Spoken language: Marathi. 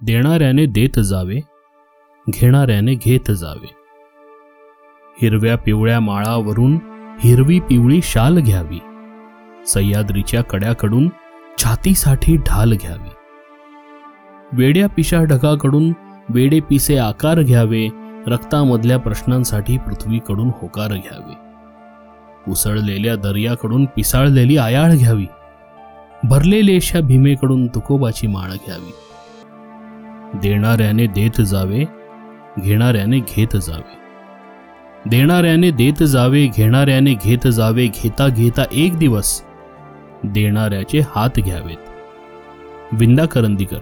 देणाऱ्याने देत जावे घेणाऱ्याने घेत जावे. हिरव्या पिवळ्या माळावरून हिरवी पिवळी शाल घ्यावी. सह्याद्रीच्या कड्याकडून छातीसाठी ढाल घ्यावी. वेड्या पिशा ढगाकडून वेडे पिसे आकार घ्यावे रक्तामधल्या प्रश्नांसाठी पृथ्वीकडून होकार घ्यावे. उसळलेल्या दर्याकडून पिसाळलेली आयाळ घ्यावी. भरलेलेशा भीमेकडून तुकोबाची माळ घ्यावी. देणाऱ्याने देत जावे घेणाऱ्याने घेत जावे. देणाऱ्याने देत जावे घेणाऱ्याने घेत जावे घेता घेता एक दिवस देणाऱ्याचे हात घ्यावेत. विंदा करंदीकर